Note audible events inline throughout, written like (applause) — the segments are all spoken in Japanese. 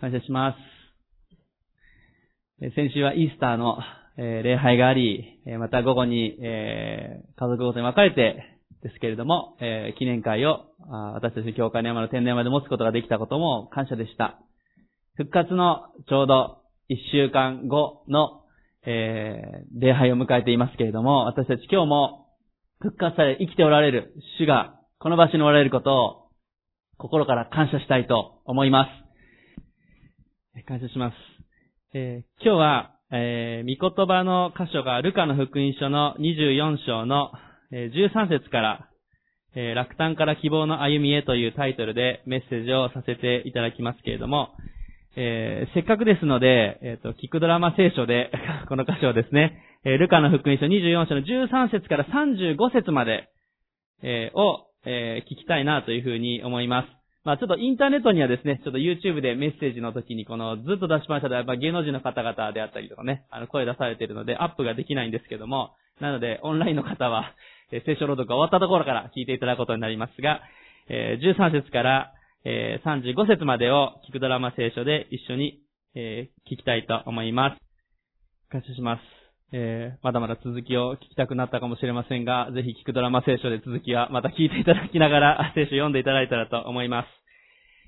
感謝します。先週はイースターの、礼拝があり、また午後に、家族ごとに分かれてですけれども、記念会を私たち教会の山の天然まで持つことができたことも感謝でした。復活のちょうど一週間後の、礼拝を迎えていますけれども、私たち今日も復活され生きておられる主がこの場所におられることを心から感謝したいと思います。感謝します。えー、今日は、えー、御言葉の箇所がルカの福音書の24章の、えー、13節から、えー、落胆から希望の歩みへというタイトルでメッセージをさせていただきますけれども、えー、せっかくですので、えっ、ー、と、聞くドラマ聖書で、(laughs) この箇所をですね、えー、ルカの福音書24章の13節から35節まで、えー、を、えー、聞きたいなというふうに思います。まあちょっとインターネットにはですね、ちょっと YouTube でメッセージの時にこのずっと出しましたで、やっぱ芸能人の方々であったりとかね、あの声出されているのでアップができないんですけども、なのでオンラインの方は、え聖書朗読が終わったところから聞いていただくことになりますが、えー、13節から、えー、35節までを聞くドラマ聖書で一緒に、えー、聞きたいと思います。感謝します。えー、まだまだ続きを聞きたくなったかもしれませんが、ぜひ聞くドラマ聖書で続きはまた聞いていただきながら (laughs) 聖書を読んでいただいたらと思います。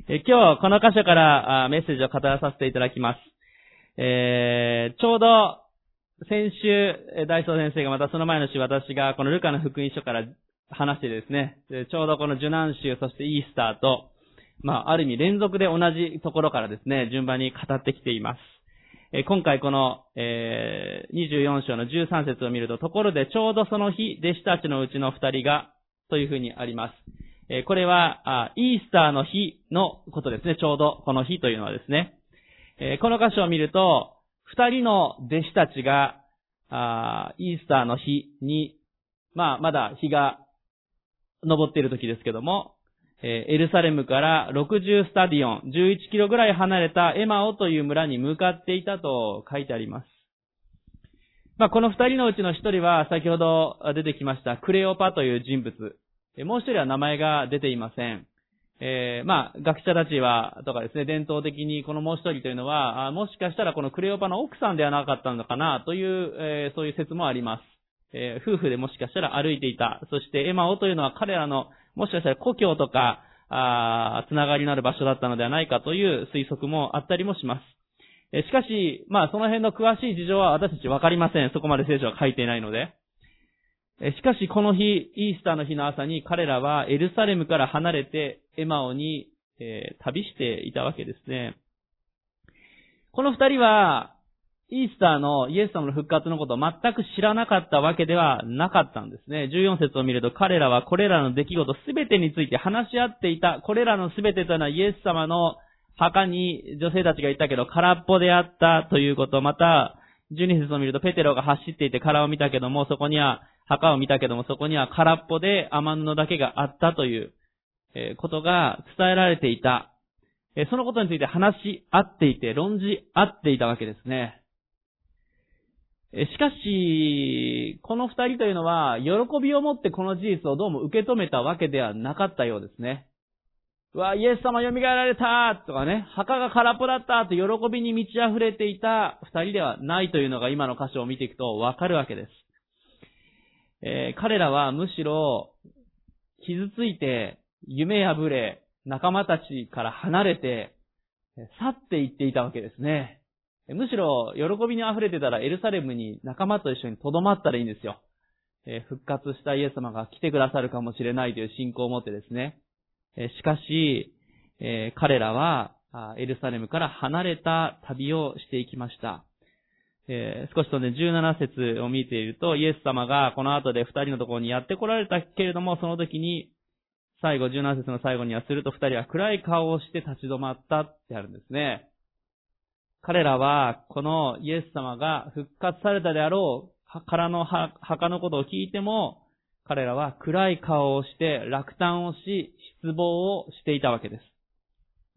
えー、今日この箇所からメッセージを語らさせていただきます。えー、ちょうど先週、大僧先生がまたその前の週私がこのルカの福音書から話してですね、ちょうどこの受難週、そしてイースターと、まあ、ある意味連続で同じところからですね、順番に語ってきています。今回この、えー、24章の13節を見ると、ところでちょうどその日、弟子たちのうちの2人が、というふうにあります。えこれはあ、イースターの日のことですね。ちょうどこの日というのはですね。えこの箇所を見ると、2人の弟子たちが、あイースターの日に、まあ、まだ日が昇っている時ですけども、えエルサレムから60スタディオン、11キロぐらい離れたエマオという村に向かっていたと書いてあります。まあ、この二人のうちの一人は先ほど出てきましたクレオパという人物。もう一人は名前が出ていません。えー、まあ、学者たちは、とかですね、伝統的にこのもう一人というのは、もしかしたらこのクレオパの奥さんではなかったのかな、という、えー、そういう説もあります。えー、夫婦でもしかしたら歩いていた。そしてエマオというのは彼らのもしかしたら故郷とか、あつながりのある場所だったのではないかという推測もあったりもします。しかし、まあその辺の詳しい事情は私たちわかりません。そこまで聖書は書いていないので。しかしこの日、イースターの日の朝に彼らはエルサレムから離れてエマオに、旅していたわけですね。この二人は、イースターのイエス様の復活のことを全く知らなかったわけではなかったんですね。14節を見ると彼らはこれらの出来事すべてについて話し合っていた。これらのすべてというのはイエス様の墓に女性たちがいたけど空っぽであったということ。また、12節を見るとペテロが走っていて殻を見たけども、そこには墓を見たけども、そこには空っぽで雨布だけがあったということが伝えられていた。そのことについて話し合っていて、論じ合っていたわけですね。しかし、この二人というのは、喜びを持ってこの事実をどうも受け止めたわけではなかったようですね。うわ、イエス様蘇られたとかね、墓が空っぽだったと喜びに満ち溢れていた二人ではないというのが今の箇所を見ていくとわかるわけです。えー、彼らはむしろ、傷ついて、夢破れ、仲間たちから離れて、去っていっていたわけですね。むしろ、喜びに溢れてたらエルサレムに仲間と一緒に留まったらいいんですよ。え復活したイエス様が来てくださるかもしれないという信仰を持ってですね。えしかし、え彼らは、エルサレムから離れた旅をしていきました。え、少しとね、17節を見ていると、イエス様がこの後で二人のところにやって来られたけれども、その時に、最後、17節の最後にはすると二人は暗い顔をして立ち止まったってあるんですね。彼らは、このイエス様が復活されたであろう、からの墓のことを聞いても、彼らは暗い顔をして落胆をし、失望をしていたわけです。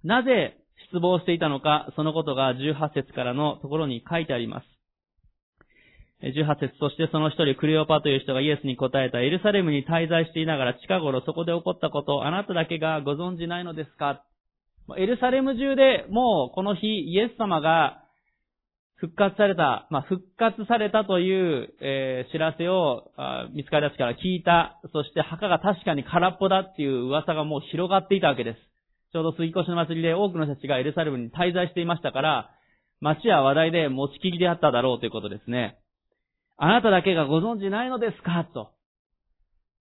なぜ失望していたのか、そのことが18節からのところに書いてあります。18節そしてその一人、クレオパという人がイエスに答えた、エルサレムに滞在していながら近頃そこで起こったことをあなただけがご存じないのですか？エルサレム中でもうこの日、イエス様が復活された、まあ、復活されたという、えー、知らせを、見つかりたちから聞いた。そして墓が確かに空っぽだっていう噂がもう広がっていたわけです。ちょうど杉越の祭りで多くの人たちがエルサレムに滞在していましたから、街や話題で持ちきりであっただろうということですね。あなただけがご存知ないのですか？と。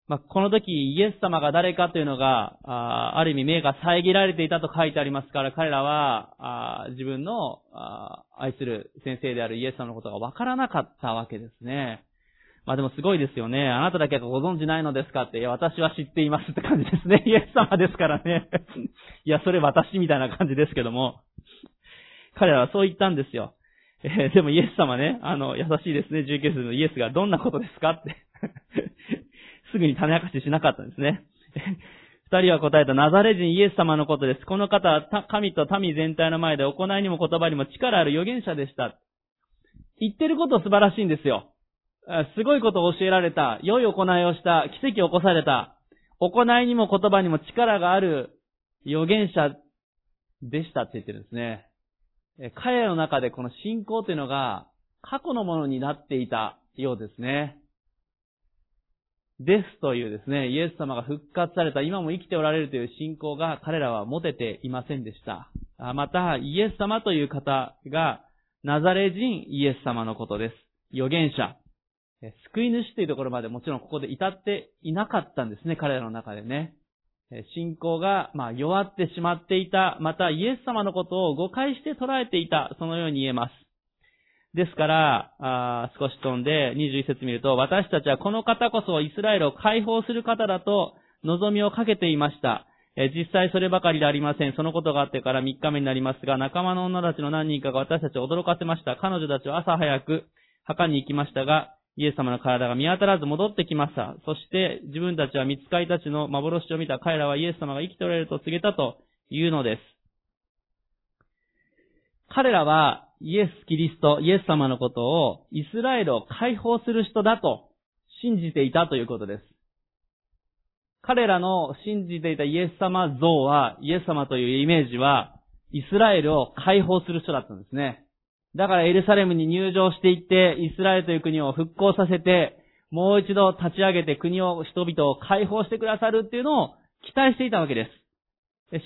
まあ、この時、イエス様が誰かというのが、あある意味目が遮られていたと書いてありますから、彼らは、あ自分のあ愛する先生であるイエス様のことがわからなかったわけですね。まあでもすごいですよね。あなただけがご存知ないのですかって、いや、私は知っていますって感じですね。(laughs) イエス様ですからね。(laughs) いや、それ私みたいな感じですけども。彼らはそう言ったんですよ。えー、でもイエス様ね、あの、優しいですね。19節のイエスがどんなことですかってすぐに種明かししなかったんですね。(laughs) 二人は答えたナザレ人イエス様のことです。この方は神と民全体の前で行いにも言葉にも力ある預言者でした。言ってること素晴らしいんですよ。すごいことを教えられた。良い行いをした。奇跡を起こされた。行いにも言葉にも力がある預言者でしたって言ってるんですね。彼らの中でこの信仰というのが過去のものになっていたようですね。ですというですね、イエス様が復活された、今も生きておられるという信仰が彼らは持てていませんでした。また、イエス様という方が、ナザレ人イエス様のことです。預言者。救い主というところまでもちろんここで至っていなかったんですね、彼らの中でね。信仰が、ま、弱ってしまっていた、またイエス様のことを誤解して捉えていた、そのように言えます。ですから、あ少し飛んで21節見ると、私たちはこの方こそイスラエルを解放する方だと望みをかけていました。え実際そればかりでありません。そのことがあってから3日目になりますが、仲間の女たちの何人かが私たちを驚かせました。彼女たちは朝早く墓に行きましたが、イエス様の体が見当たらず戻ってきました。そして自分たちは見つかりたちの幻を見た彼らはイエス様が生きておられると告げたというのです。彼らはイエス・キリスト、イエス様のことをイスラエルを解放する人だと信じていたということです。彼らの信じていたイエス様像は、イエス様というイメージは、イスラエルを解放する人だったんですね。だからエルサレムに入場していって、イスラエルという国を復興させて、もう一度立ち上げて国を、人々を解放してくださるっていうのを期待していたわけです。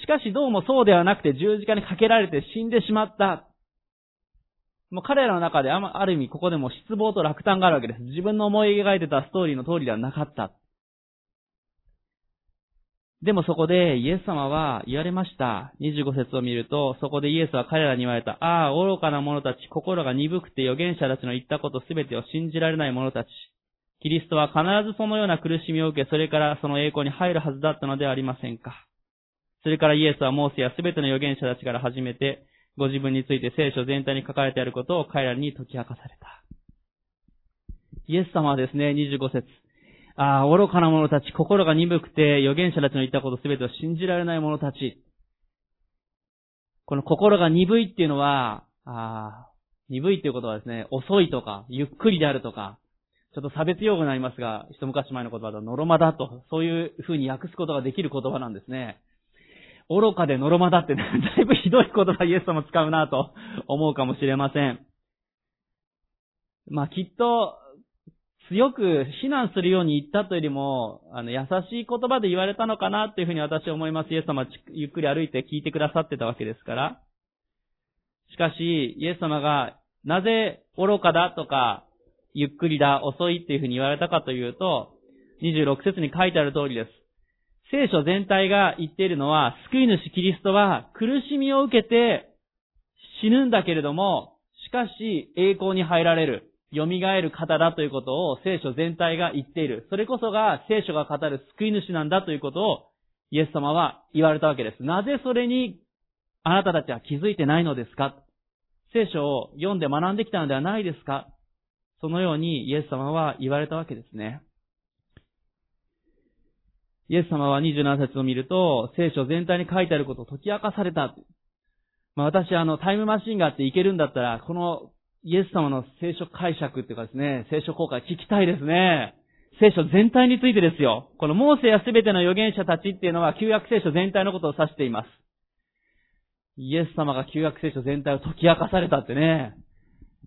しかしどうもそうではなくて十字架にかけられて死んでしまった。もう彼らの中であまある意味ここでも失望と落胆があるわけです。自分の思い描いてたストーリーの通りではなかった。でもそこでイエス様は言われました。25節を見ると、そこでイエスは彼らに言われた。ああ、愚かな者たち、心が鈍くて預言者たちの言ったことすべてを信じられない者たち。キリストは必ずそのような苦しみを受け、それからその栄光に入るはずだったのではありませんか。それからイエスはモーセやすべての預言者たちから始めて、ご自分について聖書全体に書かれてあることを彼らに解き明かされた。イエス様はですね、25節ああ、愚かな者たち、心が鈍くて預言者たちの言ったことすべてを信じられない者たち。この心が鈍いっていうのは、ああ鈍いっていうことはですね、遅いとか、ゆっくりであるとか、ちょっと差別用語になりますが、一昔前の言葉だと、のろまだと、そういう風に訳すことができる言葉なんですね。愚かでのろまだって、(laughs) だいぶひどい言葉イエス様使うなと思うかもしれません。まあきっと、強く非難するように言ったというよりも、あの、優しい言葉で言われたのかなっていうふうに私は思います。イエス様ゆっくり歩いて聞いてくださってたわけですから。しかし、イエス様が、なぜ愚かだとか、ゆっくりだ、遅いっていうふうに言われたかというと、26節に書いてある通りです。聖書全体が言っているのは、救い主キリストは苦しみを受けて死ぬんだけれども、しかし栄光に入られる、蘇る方だということを聖書全体が言っている。それこそが聖書が語る救い主なんだということをイエス様は言われたわけです。なぜそれにあなたたちは気づいてないのですか？聖書を読んで学んできたのではないですか？そのようにイエス様は言われたわけですね。イエス様は27節を見ると、聖書全体に書いてあることを解き明かされた。まあ私、あの、タイムマシンがあっていけるんだったら、このイエス様の聖書解釈っていうかですね、聖書公開聞きたいですね。聖書全体についてですよ。このモーセやすべての預言者たちっていうのは旧約聖書全体のことを指しています。イエス様が旧約聖書全体を解き明かされたってね。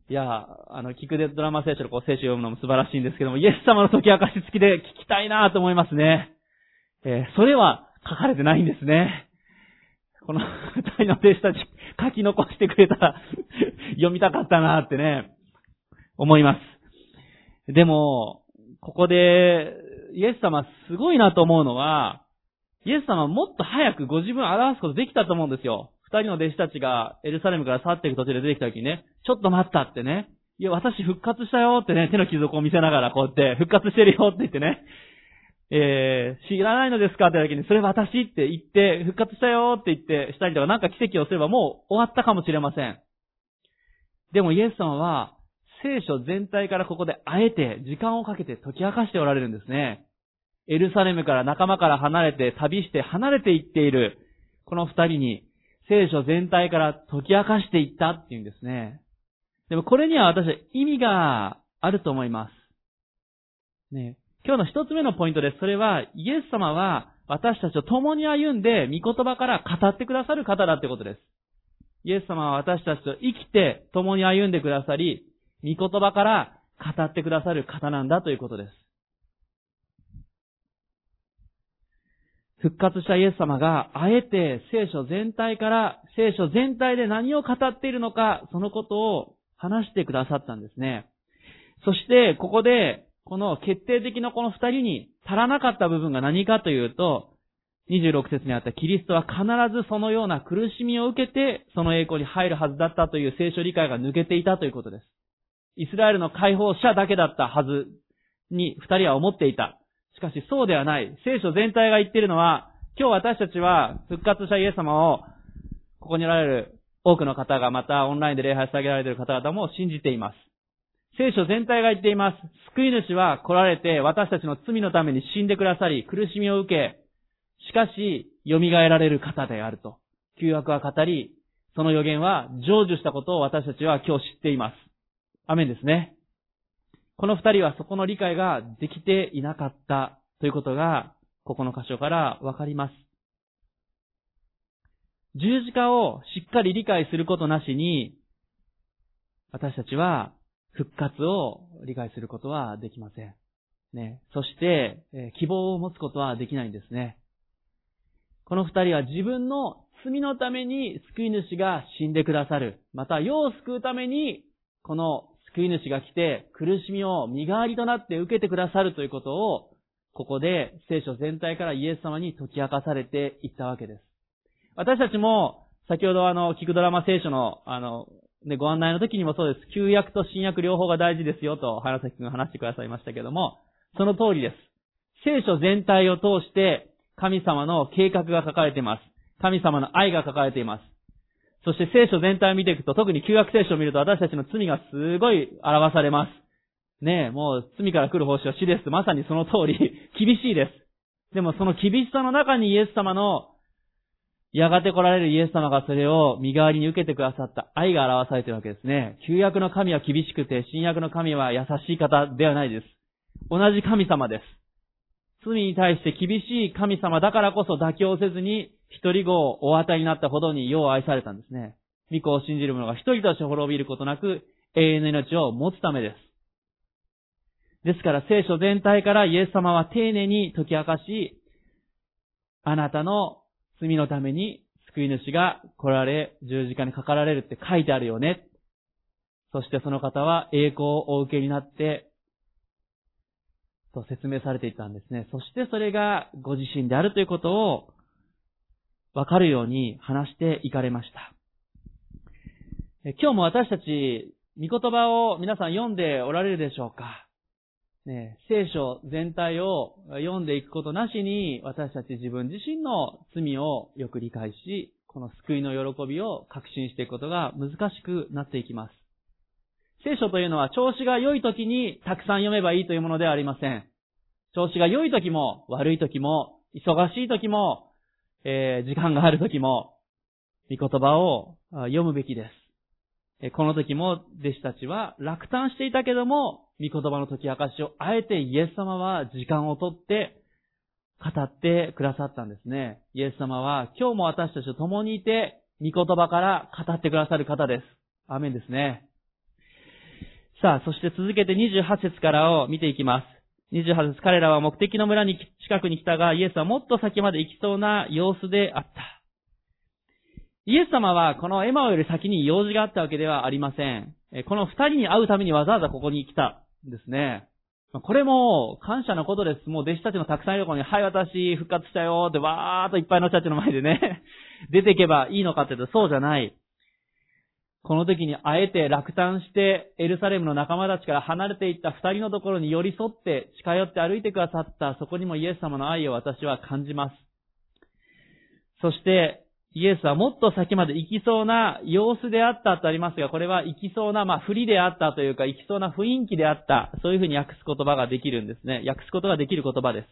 いや、あの、聞くでドラマ聖書のこう聖書を読むのも素晴らしいんですけども、イエス様の解き明かし付きで聞きたいなと思いますね。えー、それは書かれてないんですね。この二人の弟子たち書き残してくれたら (laughs) 読みたかったなってね、思います。でも、ここで、イエス様すごいなと思うのは、イエス様もっと早くご自分を表すことできたと思うんですよ。二人の弟子たちがエルサレムから去っていく途中で出てきた時にね、ちょっと待ったってね、いや、私復活したよってね、手の傷をこう見せながらこうやって、復活してるよって言ってね、えー、知らないのですか？って言った時に、それ私って言って、復活したよって言って、したりとか、なんか奇跡をすればもう終わったかもしれません。でもイエス様は、聖書全体からここであえて時間をかけて解き明かしておられるんですね。エルサレムから仲間から離れて旅して離れていっている、この二人に聖書全体から解き明かしていったっていうんですね。でもこれには私は意味があると思います。ね。今日の一つ目のポイントです。それは、イエス様は私たちと共に歩んで、御言葉から語ってくださる方だってことです。イエス様は私たちと生きて共に歩んでくださり、御言葉から語ってくださる方なんだということです。復活したイエス様が、あえて聖書全体から、聖書全体で何を語っているのか、そのことを話してくださったんですね。そして、ここで、この決定的なこの二人に足らなかった部分が何かというと、26節にあったキリストは必ずそのような苦しみを受けて、その栄光に入るはずだったという聖書理解が抜けていたということです。イスラエルの解放者だけだったはずに二人は思っていた。しかしそうではない。聖書全体が言っているのは、今日私たちは復活したイエス様を、ここにおられる多くの方がまたオンラインで礼拝してあげられている方々も信じています。聖書全体が言っています。救い主は来られて私たちの罪のために死んでくださり、苦しみを受け、しかし、蘇られる方であると。旧約は語り、その予言は成就したことを私たちは今日知っています。アメンですね。この二人はそこの理解ができていなかったということが、ここの箇所からわかります。十字架をしっかり理解することなしに、私たちは復活を理解することはできません。ね。そして、希望を持つことはできないんですね。この二人は自分の罪のために救い主が死んでくださる。また、世を救うために、この救い主が来て苦しみを身代わりとなって受けてくださるということを、ここで聖書全体からイエス様に解き明かされていったわけです。私たちも、先ほどあの、聞くドラマ聖書の、あの、ね、ご案内の時にもそうです。旧約と新約両方が大事ですよと、原崎君が話してくださいましたけども、その通りです。聖書全体を通して、神様の計画が書かれています。神様の愛が書かれています。そして聖書全体を見ていくと、特に旧約聖書を見ると私たちの罪がすごい表されます。ねえ、もう罪から来る報酬は死です。まさにその通り、(laughs) 厳しいです。でもその厳しさの中にイエス様の、やがて来られるイエス様がそれを身代わりに受けてくださった愛が表されているわけですね。旧約の神は厳しくて、新約の神は優しい方ではないです。同じ神様です。罪に対して厳しい神様だからこそ妥協せずに一人子をお与えになったほどに世を愛されたんですね。御子を信じる者が一人として滅びることなく永遠の命を持つためです。ですから聖書全体からイエス様は丁寧に解き明かし、あなたの罪のために救い主が来られ、十字架にかかられるって書いてあるよね。そしてその方は栄光をお受けになって、と説明されていたんですね。そしてそれがご自身であるということをわかるように話していかれました。今日も私たち、御言葉を皆さん読んでおられるでしょうか？ね、聖書全体を読んでいくことなしに、私たち自分自身の罪をよく理解し、この救いの喜びを確信していくことが難しくなっていきます。聖書というのは調子が良い時にたくさん読めばいいというものではありません。調子が良い時も悪い時も忙しい時もえー、時間がある時も、御言葉を読むべきです。この時も弟子たちは落胆していたけども、御言葉の解き明かしをあえてイエス様は時間をとって語ってくださったんですね。イエス様は今日も私たちと共にいて、御言葉から語ってくださる方です。アメンですね。さあ、そして続けて28節からを見ていきます。28節、彼らは目的の村に近くに来たが、イエスはもっと先まで行きそうな様子であった。イエス様はこのエマオより先に用事があったわけではありません。この二人に会うためにわざわざここに来たんですね。これも感謝のことです。もう弟子たちのたくさんいるところに、はい、私復活したよってわーっといっぱいの人たちの前でね、(laughs) 出ていけばいいのかって言うとそうじゃない。この時にあえて落胆してエルサレムの仲間たちから離れていった二人のところに寄り添って近寄って歩いてくださったそこにもイエス様の愛を私は感じます。そしてイエスはもっと先まで行きそうな様子であったとありますが、これは行きそうな、まあ、振りであったというか、行きそうな雰囲気であった。そういうふうに訳す言葉ができるんですね。訳すことができる言葉です。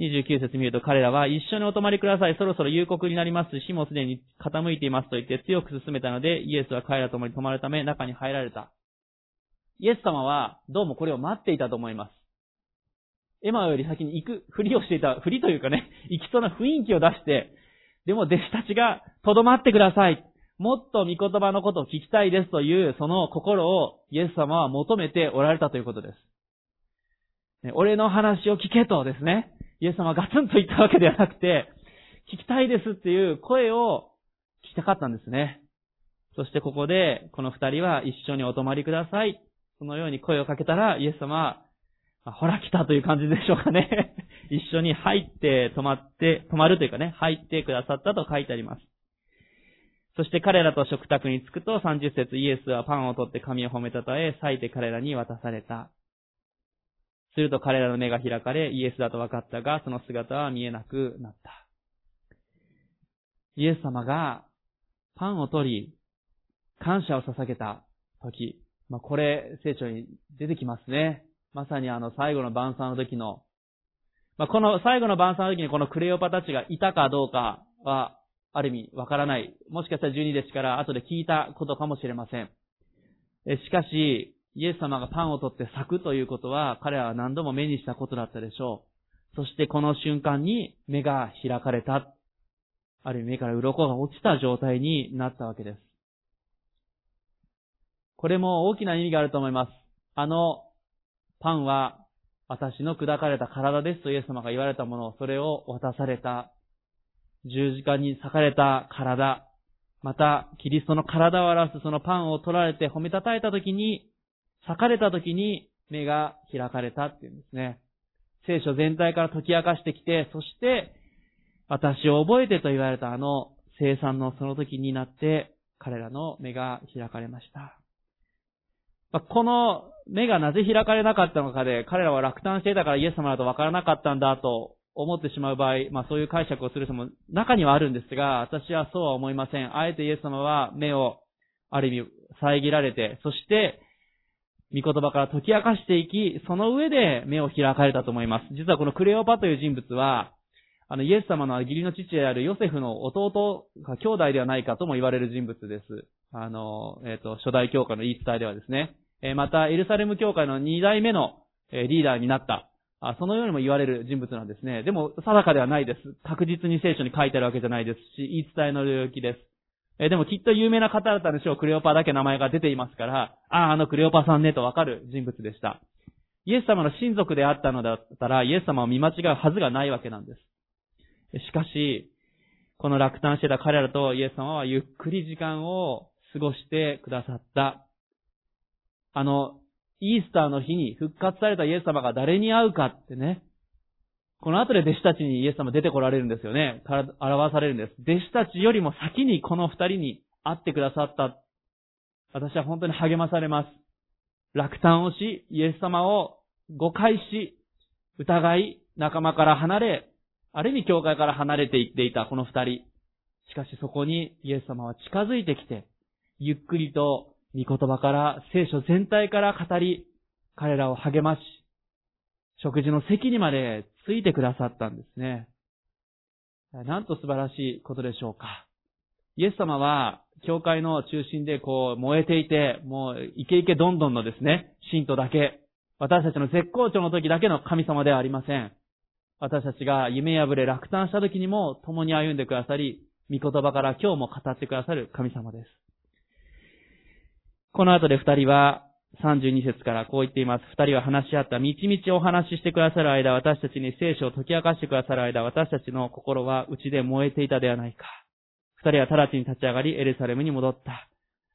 29節見ると彼らは一緒にお泊まりください。そろそろ夕刻になります。死もうすでに傾いていますと言って強く進めたので、イエスは彼らと共に泊まるため中に入られた。イエス様はどうもこれを待っていたと思います。エマより先に行く、ふりをしていた、ふりというかね、(laughs) 行きそうな雰囲気を出して、でも弟子たちが、とどまってください。もっと御言葉のことを聞きたいですという、その心をイエス様は求めておられたということです。俺の話を聞けとですね、イエス様はガツンと言ったわけではなくて、聞きたいですっていう声を聞きたかったんですね。そしてここで、この二人は一緒にお泊まりください。そのように声をかけたら、イエス様はほら来たという感じでしょうかね。(laughs) 一緒に入って泊まって、泊まるというかね、入ってくださったと書いてあります。そして彼らと食卓に着くと30節イエスはパンを取って神を褒めたたえ、裂いて彼らに渡された。すると彼らの目が開かれ、イエスだと分かったが、その姿は見えなくなった。イエス様がパンを取り、感謝を捧げた時、まあ、これ、聖書に出てきますね。まさにあの最後の晩餐の時の、まあ、この最後の晩餐の時にこのクレオパたちがいたかどうかは、ある意味わからない。もしかしたら12弟子から後で聞いたことかもしれません。しかし、イエス様がパンを取って咲くということは、彼らは何度も目にしたことだったでしょう。そしてこの瞬間に目が開かれた。ある意味目から鱗が落ちた状態になったわけです。これも大きな意味があると思います。あのパンは私の砕かれた体ですとイエス様が言われたものを、それを渡された。十字架に裂かれた体、また、キリストの体を表すそのパンを取られて褒めたたえたときに、裂かれたときに目が開かれたっていうんですね。聖書全体から解き明かしてきて、そして、私を覚えてと言われたあの生産のその時になって、彼らの目が開かれました。この目がなぜ開かれなかったのかで、彼らは落胆していたからイエス様だと分からなかったんだと思ってしまう場合、まあそういう解釈をする人も中にはあるんですが、私はそうは思いません。あえてイエス様は目をある意味遮られて、そして、御言葉から解き明かしていき、その上で目を開かれたと思います。実はこのクレオパという人物は、あの、イエス様の義理の父であるヨセフの弟が兄弟ではないかとも言われる人物です。あの、えっ、ー、と、初代教会の言い伝えではですね。えまた、エルサレム教会の二代目のえリーダーになった。あそのようにも言われる人物なんですね。でも、定かではないです。確実に聖書に書いてあるわけじゃないですし、言い伝えの領域です。えでもきっと有名な方だったんでしょう。クレオパだけ名前が出ていますから、ああ、あのクレオパさんねとわかる人物でした。イエス様の親族であったのだったら、イエス様を見間違うはずがないわけなんです。しかし、この落胆してた彼らとイエス様はゆっくり時間を過ごしてくださった。あの、イースターの日に復活されたイエス様が誰に会うかってね。この後で弟子たちにイエス様出てこられるんですよね。表されるんです。弟子たちよりも先にこの二人に会ってくださった。私は本当に励まされます。落胆をし、イエス様を誤解し、疑い、仲間から離れ、ある意味教会から離れていっていたこの二人。しかしそこにイエス様は近づいてきて、ゆっくりと御言葉から聖書全体から語り、彼らを励まし、食事の席にまでついてくださったんですね。なんと素晴らしいことでしょうか。イエス様は、教会の中心でこう燃えていて、もうイケイケどんどんのですね、信徒だけ、私たちの絶好調の時だけの神様ではありません。私たちが夢破れ落胆した時にも共に歩んでくださり、御言葉から今日も語ってくださる神様です。この後で二人は32節からこう言っています。二人は話し合った。みちみちお話ししてくださる間、私たちに聖書を解き明かしてくださる間、私たちの心は内で燃えていたではないか。二人は直ちに立ち上がり、エルサレムに戻った。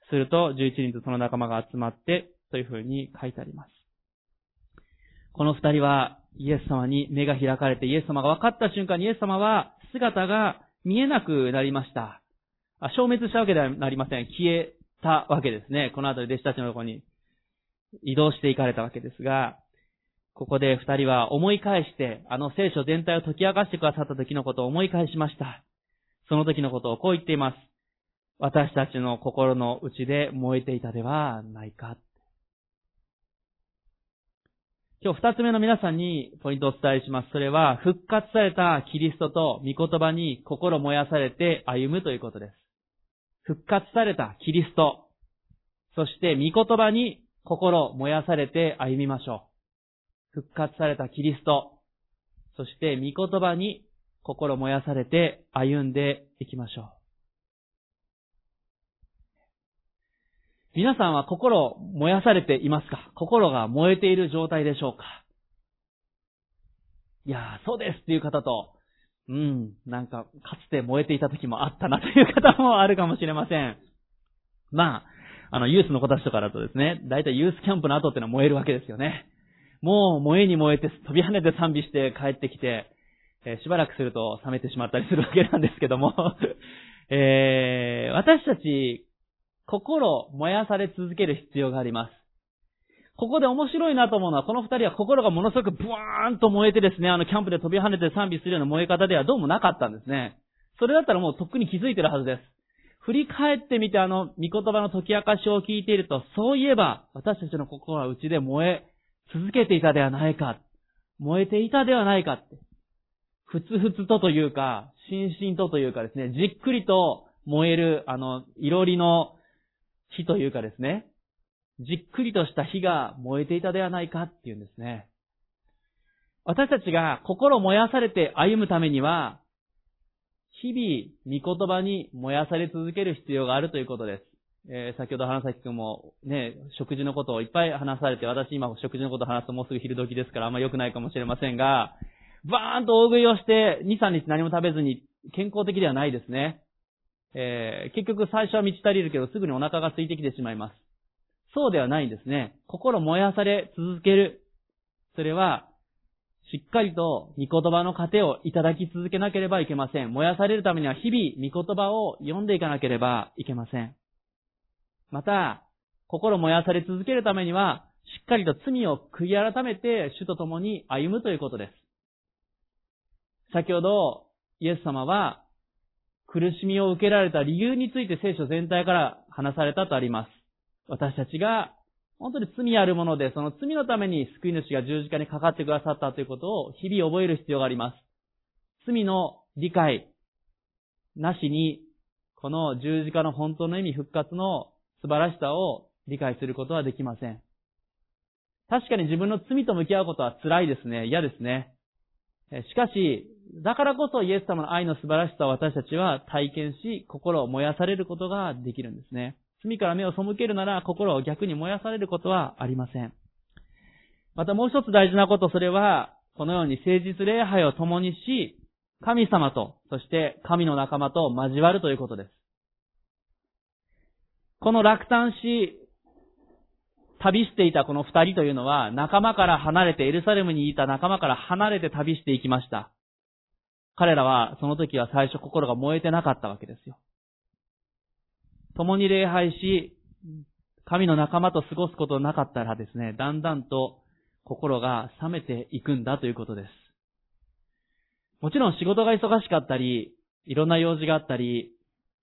すると、11人とその仲間が集まって、というふうに書いてあります。この二人は、イエス様に目が開かれて、イエス様が分かった瞬間にイエス様は姿が見えなくなりました。消滅したわけではなりません。消えたわけですね。この後で弟子たちのとこに移動していかれたわけですが、ここで二人は思い返して、あの聖書全体を解き明かしてくださった時のことを思い返しました。その時のことをこう言っています。私たちの心の内で燃えていたではないか。今日二つ目の皆さんにポイントをお伝えします。それは、復活されたキリストと御言葉に心燃やされて歩むということです。復活されたキリスト、そして御言葉に心燃やされて歩みましょう。復活されたキリスト、そして御言葉に心燃やされて歩んでいきましょう。皆さんは心を燃やされていますか？心が燃えている状態でしょうか？いやーそうですっていう方と、うん、なんか、かつて燃えていた時もあったなという方もあるかもしれません。まあ、あの、ユースの子たちとかだとですね、だいたいユースキャンプの後ってのは燃えるわけですよね。もう燃えに燃えて飛び跳ねて賛美して帰ってきて、えー、しばらくすると冷めてしまったりするわけなんですけども、(laughs) えー、私たち、心燃やされ続ける必要があります。ここで面白いなと思うのは、この二人は心がものすごくブワーンと燃えてですね、あのキャンプで飛び跳ねて賛美するような燃え方ではどうもなかったんですね。それだったらもうとっくに気づいてるはずです。振り返ってみてあの、御言葉の解き明かしを聞いていると、そういえば、私たちの心は内で燃え続けていたではないか。燃えていたではないかって。ふつふつとというか、しんしんとというかですね、じっくりと燃える、あの、いろりの火というかですね、じっくりとした火が燃えていたではないかっていうんですね。私たちが心燃やされて歩むためには、日々、御言葉に燃やされ続ける必要があるということです。えー、先ほど花咲くんもね、食事のことをいっぱい話されて、私今食事のことを話すともうすぐ昼時ですからあんま良くないかもしれませんが、バーンと大食いをして、2、3日何も食べずに健康的ではないですね。えー、結局最初は満ち足りるけどすぐにお腹が空いてきてしまいます。そうではないんですね。心燃やされ続ける。それは、しっかりと御言葉の糧をいただき続けなければいけません。燃やされるためには日々御言葉を読んでいかなければいけません。また、心燃やされ続けるためには、しっかりと罪を悔い改めて主と共に歩むということです。先ほど、イエス様は、苦しみを受けられた理由について聖書全体から話されたとあります。私たちが本当に罪あるもので、その罪のために救い主が十字架にかかってくださったということを日々覚える必要があります。罪の理解なしに、この十字架の本当の意味復活の素晴らしさを理解することはできません。確かに自分の罪と向き合うことは辛いですね。嫌ですね。しかし、だからこそイエス様の愛の素晴らしさを私たちは体験し、心を燃やされることができるんですね。罪から目を背けるなら心を逆に燃やされることはありません。またもう一つ大事なこと、それは、このように誠実礼拝を共にし、神様と、そして神の仲間と交わるということです。この落胆し、旅していたこの二人というのは、仲間から離れて、エルサレムにいた仲間から離れて旅していきました。彼らは、その時は最初心が燃えてなかったわけですよ。共に礼拝し、神の仲間と過ごすことなかったらですね、だんだんと心が冷めていくんだということです。もちろん仕事が忙しかったり、いろんな用事があったり、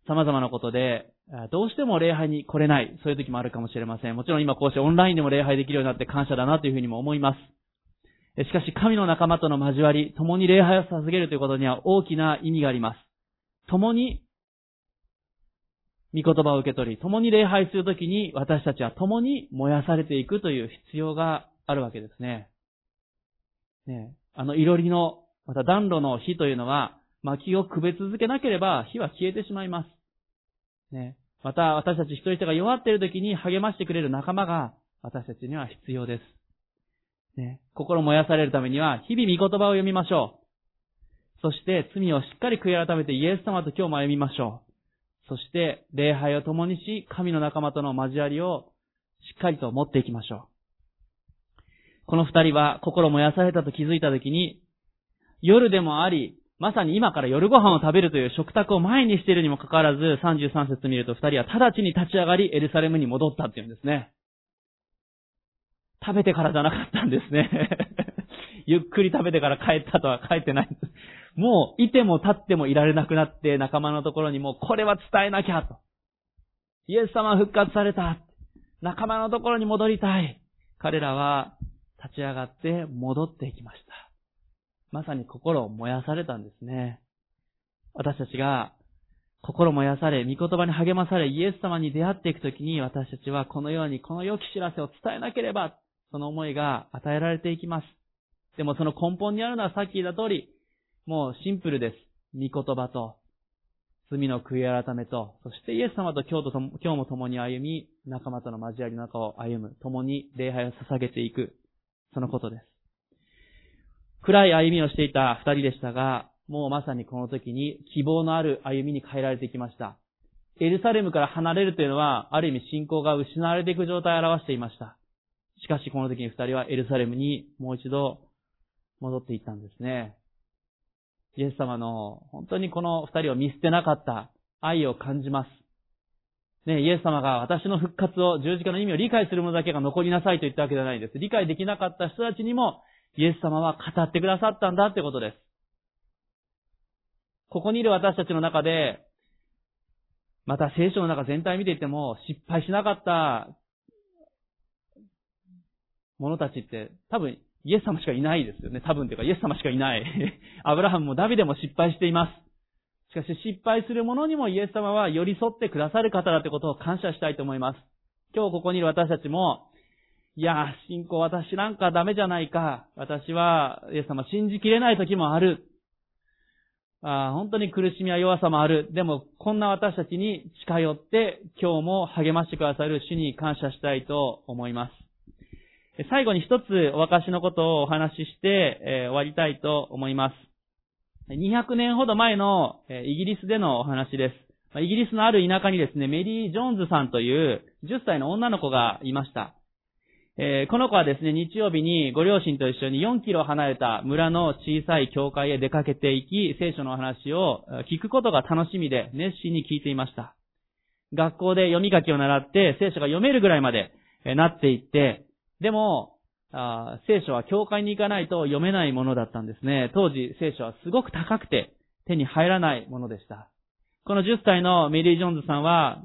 様々なことで、どうしても礼拝に来れない、そういう時もあるかもしれません。もちろん今こうしてオンラインでも礼拝できるようになって感謝だなというふうにも思います。しかし神の仲間との交わり、共に礼拝を捧げるということには大きな意味があります。共に御言葉を受け取り、共に礼拝するときに私たちは共に燃やされていくという必要があるわけですね。ねあの、いろりの、また暖炉の火というのは、薪をくべ続けなければ火は消えてしまいます。ね。また、私たち一人一人が弱っている時に励ましてくれる仲間が私たちには必要です。ね。心燃やされるためには、日々御言葉を読みましょう。そして罪をしっかり悔い改めてイエス様と今日も歩みましょう。そして、礼拝を共にし、神の仲間との交わりをしっかりと持っていきましょう。この二人は心燃やされたと気づいたときに、夜でもあり、まさに今から夜ご飯を食べるという食卓を前にしているにもかかわらず、33節見ると二人は直ちに立ち上がり、エルサレムに戻ったっていうんですね。食べてからじゃなかったんですね。ゆっくり食べてから帰ったとは帰ってないです。もう、いても立ってもいられなくなって仲間のところにもこれは伝えなきゃと。イエス様復活された。仲間のところに戻りたい。彼らは立ち上がって戻っていきました。まさに心を燃やされたんですね。私たちが心燃やされ、御言葉に励まされ、イエス様に出会っていくときに私たちはこのようにこの良き知らせを伝えなければ、その思いが与えられていきます。でもその根本にあるのはさっき言った通り、もうシンプルです。御言葉と、罪の悔い改めと、そしてイエス様と今日と今日も共に歩み、仲間との交わりの中を歩む、共に礼拝を捧げていく、そのことです。暗い歩みをしていた二人でしたが、もうまさにこの時に希望のある歩みに変えられてきました。エルサレムから離れるというのは、ある意味信仰が失われていく状態を表していました。しかしこの時に二人はエルサレムにもう一度戻っていったんですね。イエス様の本当にこの二人を見捨てなかった愛を感じます。ね、イエス様が私の復活を、十字架の意味を理解する者だけが残りなさいと言ったわけではないです。理解できなかった人たちにも、イエス様は語ってくださったんだってことです。ここにいる私たちの中で、また聖書の中全体見ていても、失敗しなかった者たちって多分イエス様しかいないですよね。多分というかイエス様しかいない。(laughs) アブラハムもダビデも失敗しています。しかし失敗する者にもイエス様は寄り添ってくださる方だということを感謝したいと思います。今日ここにいる私たちも、いや、信仰私なんかダメじゃないか。私はイエス様信じきれない時もある。あ本当に苦しみや弱さもある。でも、こんな私たちに近寄って、今日も励ましてくださる主に感謝したいと思います。最後に一つお証のことをお話しして、えー、終わりたいと思います。200年ほど前の、え、イギリスでのお話です。イギリスのある田舎にですね、メリー・ジョーンズさんという10歳の女の子がいました。えー、この子はですね、日曜日にご両親と一緒に4キロ離れた村の小さい教会へ出かけていき、聖書の話を聞くことが楽しみで熱心に聞いていました。学校で読み書きを習って聖書が読めるぐらいまでなっていって、でも、あ聖書は教会に行かないと読めないものだったんですね。当時聖書はすごく高くて手に入らないものでした。この10歳のメリー・ジョンズさんは、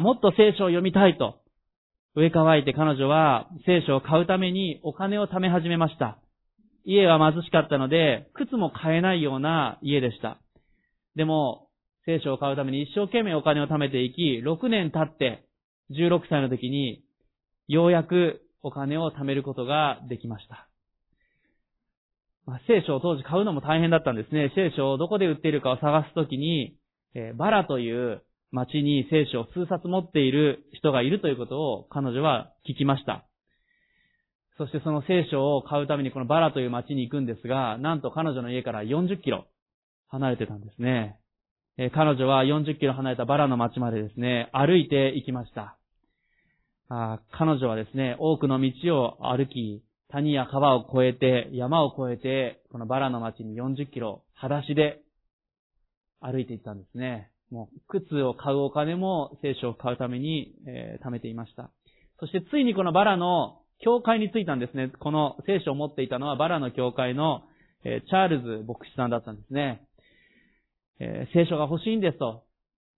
もっと聖書を読みたいと、上乾いて彼女は聖書を買うためにお金を貯め始めました。家は貧しかったので、靴も買えないような家でした。でも、聖書を買うために一生懸命お金を貯めていき、6年経って、16歳の時に、ようやくお金を貯めることができました。まあ、聖書を当時買うのも大変だったんですね。聖書をどこで売っているかを探すときに、えー、バラという町に聖書を数冊持っている人がいるということを彼女は聞きました。そしてその聖書を買うためにこのバラという町に行くんですが、なんと彼女の家から40キロ離れてたんですね。えー、彼女は40キロ離れたバラの町までですね、歩いて行きました。あ彼女はですね、多くの道を歩き、谷や川を越えて、山を越えて、このバラの町に40キロ、裸足で歩いていったんですね。もう、靴を買うお金も聖書を買うために、えー、貯めていました。そしてついにこのバラの教会に着いたんですね。この聖書を持っていたのはバラの教会の、えー、チャールズ牧師さんだったんですね。えー、聖書が欲しいんですと。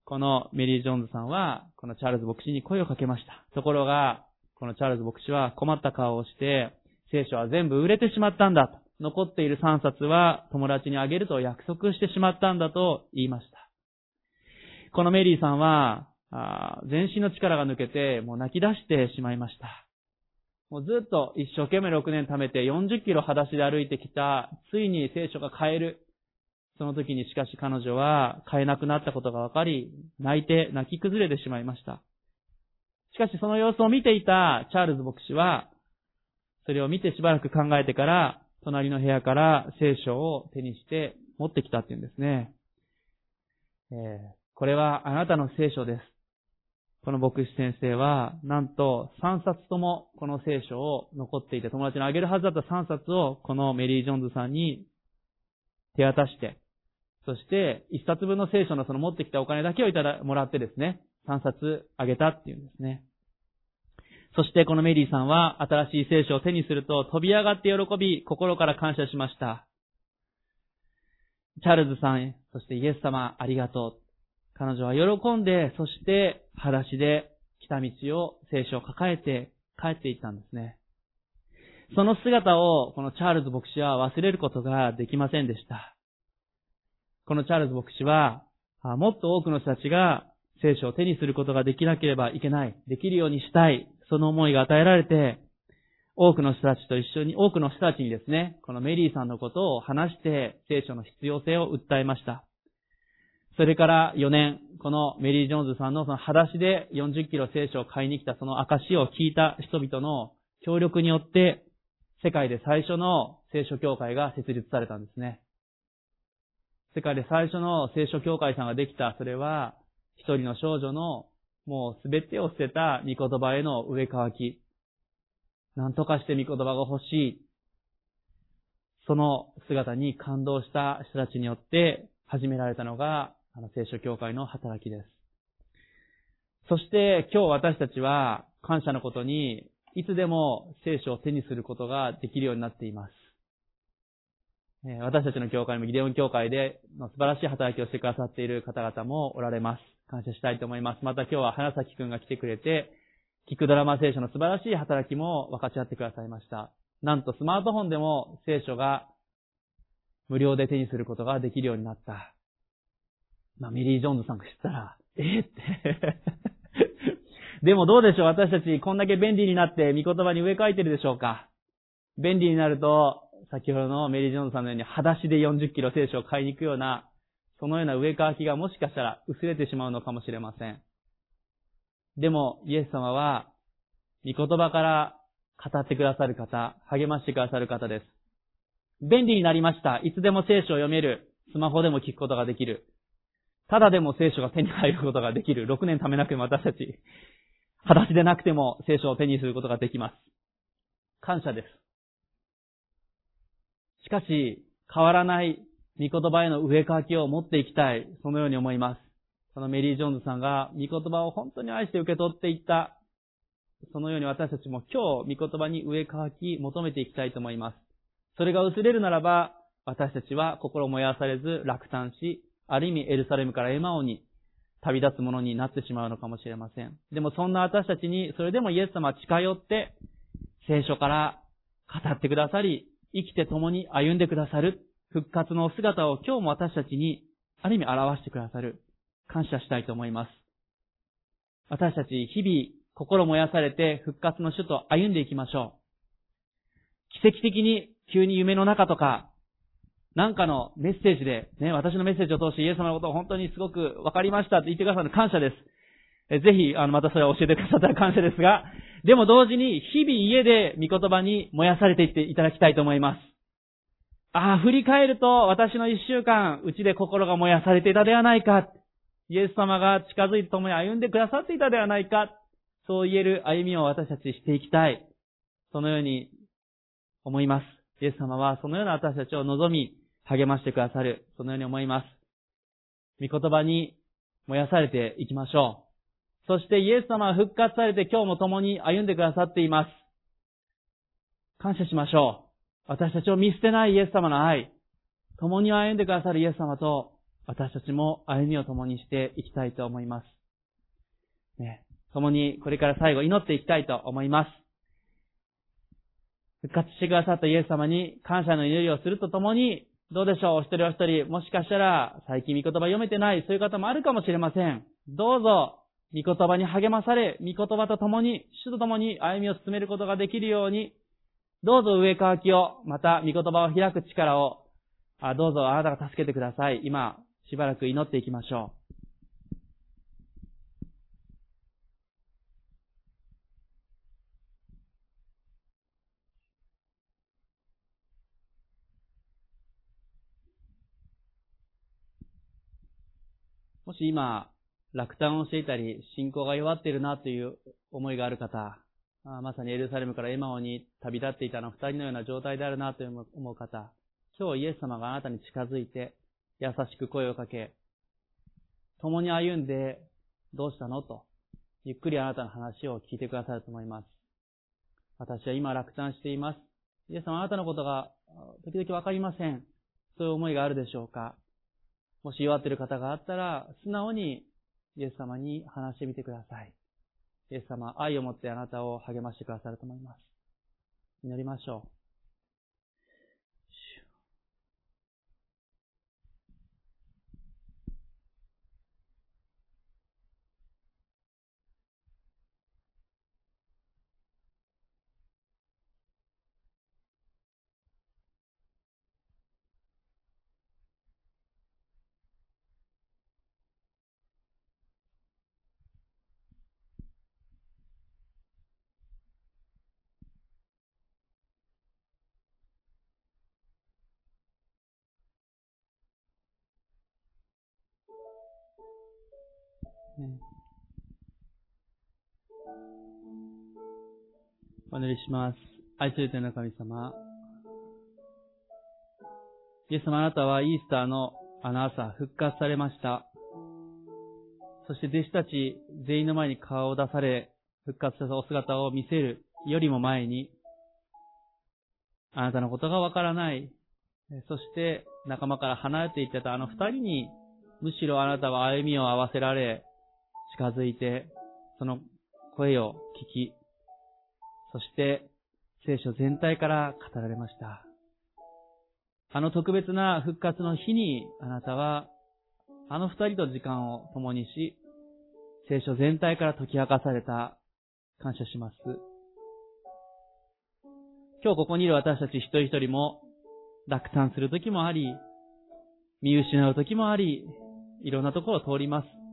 このメリー・ジョーンズさんは、このチャールズ牧師に声をかけました。ところが、このチャールズ牧師は困った顔をして、聖書は全部売れてしまったんだと。残っている3冊は友達にあげると約束してしまったんだと言いました。このメリーさんは、全身の力が抜けて、もう泣き出してしまいました。もうずっと一生懸命6年貯めて40キロ裸足で歩いてきた、ついに聖書が買える。その時にしかし彼女は買えなくなったことが分かり、泣いて泣き崩れてしまいました。しかしその様子を見ていたチャールズ牧師は、それを見てしばらく考えてから、隣の部屋から聖書を手にして持ってきたっていうんですね。えー、これはあなたの聖書です。この牧師先生は、なんと3冊ともこの聖書を残っていて、友達にあげるはずだった3冊をこのメリー・ジョンズさんに手渡して、そして1冊分の聖書のその持ってきたお金だけをいただ、もらってですね、3冊あげたっていうんですね。そしてこのメリーさんは新しい聖書を手にすると飛び上がって喜び、心から感謝しました。チャールズさん、そしてイエス様ありがとう。彼女は喜んで、そして裸足で来た道を聖書を抱えて帰っていったんですね。その姿をこのチャールズ牧師は忘れることができませんでした。このチャールズ牧師は、もっと多くの人たちが聖書を手にすることができなければいけない、できるようにしたい、その思いが与えられて、多くの人たちと一緒に、多くの人たちにですね、このメリーさんのことを話して聖書の必要性を訴えました。それから4年、このメリー・ジョーンズさんのその裸足で40キロ聖書を買いに来たその証を聞いた人々の協力によって、世界で最初の聖書協会が設立されたんですね。世界で最初の聖書協会さんができた、それは、一人の少女のもうすべてを捨てた御言葉への植え替き。何とかして御言葉が欲しい。その姿に感動した人たちによって始められたのがあの、聖書教会の働きです。そして今日私たちは感謝のことにいつでも聖書を手にすることができるようになっています。私たちの教会もギデオン教会で素晴らしい働きをしてくださっている方々もおられます。感謝したいと思います。また今日は花咲くんが来てくれて、聞くドラマ聖書の素晴らしい働きも分かち合ってくださいました。なんとスマートフォンでも聖書が無料で手にすることができるようになった。まあ、ミリー・ジョーンズさんが知ったら、えー、って (laughs) でもどうでしょう私たちこんだけ便利になって見言葉に植え替えてるでしょうか便利になると、先ほどのメリー・ジョンさんのように裸足で40キロ聖書を買いに行くような、そのような植え替きがもしかしたら薄れてしまうのかもしれません。でも、イエス様は、御言葉から語ってくださる方、励ましてくださる方です。便利になりました。いつでも聖書を読める。スマホでも聞くことができる。ただでも聖書が手に入ることができる。6年貯めなくても私たち、裸足でなくても聖書を手にすることができます。感謝です。しかし、変わらない御言葉への植え替きを持っていきたい。そのように思います。そのメリー・ジョーンズさんが御言葉を本当に愛して受け取っていった。そのように私たちも今日御言葉に植え替き求めていきたいと思います。それが薄れるならば、私たちは心燃やされず落胆し、ある意味エルサレムからエマオに旅立つものになってしまうのかもしれません。でもそんな私たちに、それでもイエス様は近寄って、聖書から語ってくださり、生きて共に歩んでくださる、復活の姿を今日も私たちに、ある意味表してくださる、感謝したいと思います。私たち、日々、心燃やされて復活の主と歩んでいきましょう。奇跡的に急に夢の中とか、なんかのメッセージで、ね、私のメッセージを通してイエス様のことを本当にすごく分かりましたって言ってくださる感謝です。ぜひ、あの、またそれを教えてくださったら感謝ですが、でも同時に、日々家で御言葉に燃やされていっていただきたいと思います。ああ、振り返ると、私の一週間、うちで心が燃やされていたではないか。イエス様が近づいて共に歩んでくださっていたではないか。そう言える歩みを私たちしていきたい。そのように思います。イエス様はそのような私たちを望み、励ましてくださる、そのように思います。御言葉に燃やされていきましょう。そしてイエス様は復活されて今日も共に歩んでくださっています。感謝しましょう。私たちを見捨てないイエス様の愛、共に歩んでくださるイエス様と、私たちも歩みを共にしていきたいと思います。ね、共にこれから最後祈っていきたいと思います。復活してくださったイエス様に感謝の祈りをするとともに、どうでしょう？お一人お一人、もしかしたら最近御言葉読めてない、そういう方もあるかもしれません。どうぞ、御言葉に励まされ、御言葉と共に、主と共に歩みを進めることができるように、どうぞ上乾きを、また御言葉を開く力を、どうぞあなたが助けてください。今、しばらく祈っていきましょう。もし今、落胆をしていたり、信仰が弱っているなという思いがある方、まさにエルサレムからエマオに旅立っていたの二人のような状態であるなと思う方、今日イエス様があなたに近づいて、優しく声をかけ、共に歩んで、どうしたの？と、ゆっくりあなたの話を聞いてくださると思います。私は今落胆しています。イエス様あなたのことが時々わかりません。そういう思いがあるでしょうか？もし弱っている方があったら、素直にイエス様に話してみてください。イエス様、愛を持ってあなたを励ましてくださると思います。祈りましょう。お祈りします。愛する天の神様。イエス様あなたはイースターのあの朝復活されました。そして弟子たち全員の前に顔を出され、復活したお姿を見せるよりも前に、あなたのことがわからない。そして仲間から離れていってたあの二人に、むしろあなたは歩みを合わせられ、近づいて、その声を聞き、そして聖書全体から語られました。あの特別な復活の日にあなたはあの二人と時間を共にし、聖書全体から解き明かされた感謝します。今日ここにいる私たち一人一人も落胆する時もあり、見失う時もあり、いろんなところを通ります。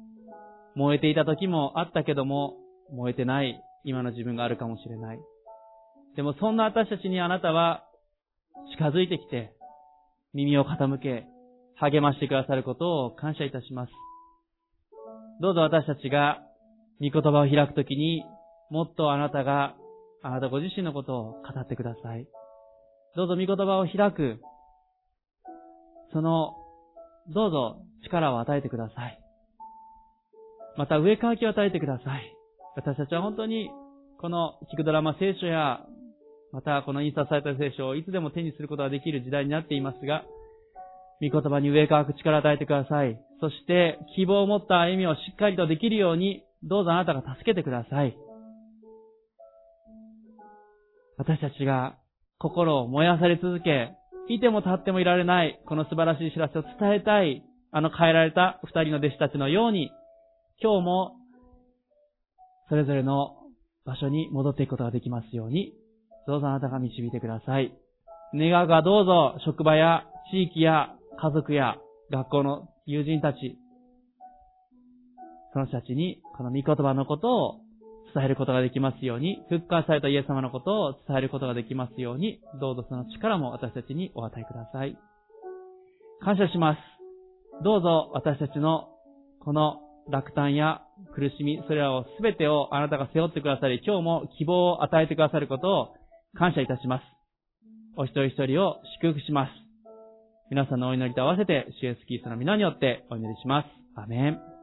燃えていた時もあったけども、燃えてない今の自分があるかもしれない。でもそんな私たちにあなたは近づいてきて、耳を傾け、励ましてくださることを感謝いたします。どうぞ私たちが、御言葉を開くときに、もっとあなたが、あなたご自身のことを語ってください。どうぞ御言葉を開く、その、どうぞ力を与えてください。また上乾きを与えてください。私たちは本当に、この聞くドラマ聖書や、またこの印刷された聖書をいつでも手にすることができる時代になっていますが、御言葉に上乾く力を与えてください。そして、希望を持った歩みをしっかりとできるように、どうぞあなたが助けてください。私たちが心を燃やされ続け、いても立ってもいられない、この素晴らしい知らせを伝えたい、あの変えられた二人の弟子たちのように、今日も、それぞれの場所に戻っていくことができますように、どうぞあなたが導いてください。願うがどうぞ職場や地域や家族や学校の友人たち、その人たちにこの御言葉のことを伝えることができますように、復活されたイエス様のことを伝えることができますように、どうぞその力も私たちにお与えください。感謝します。どうぞ私たちのこの落胆や苦しみ、それらをすべてをあなたが背負ってくださり、今日も希望を与えてくださることを感謝いたします。お一人一人を祝福します。皆さんのお祈りと合わせて、主イエスキースの皆によってお祈りします。アメン。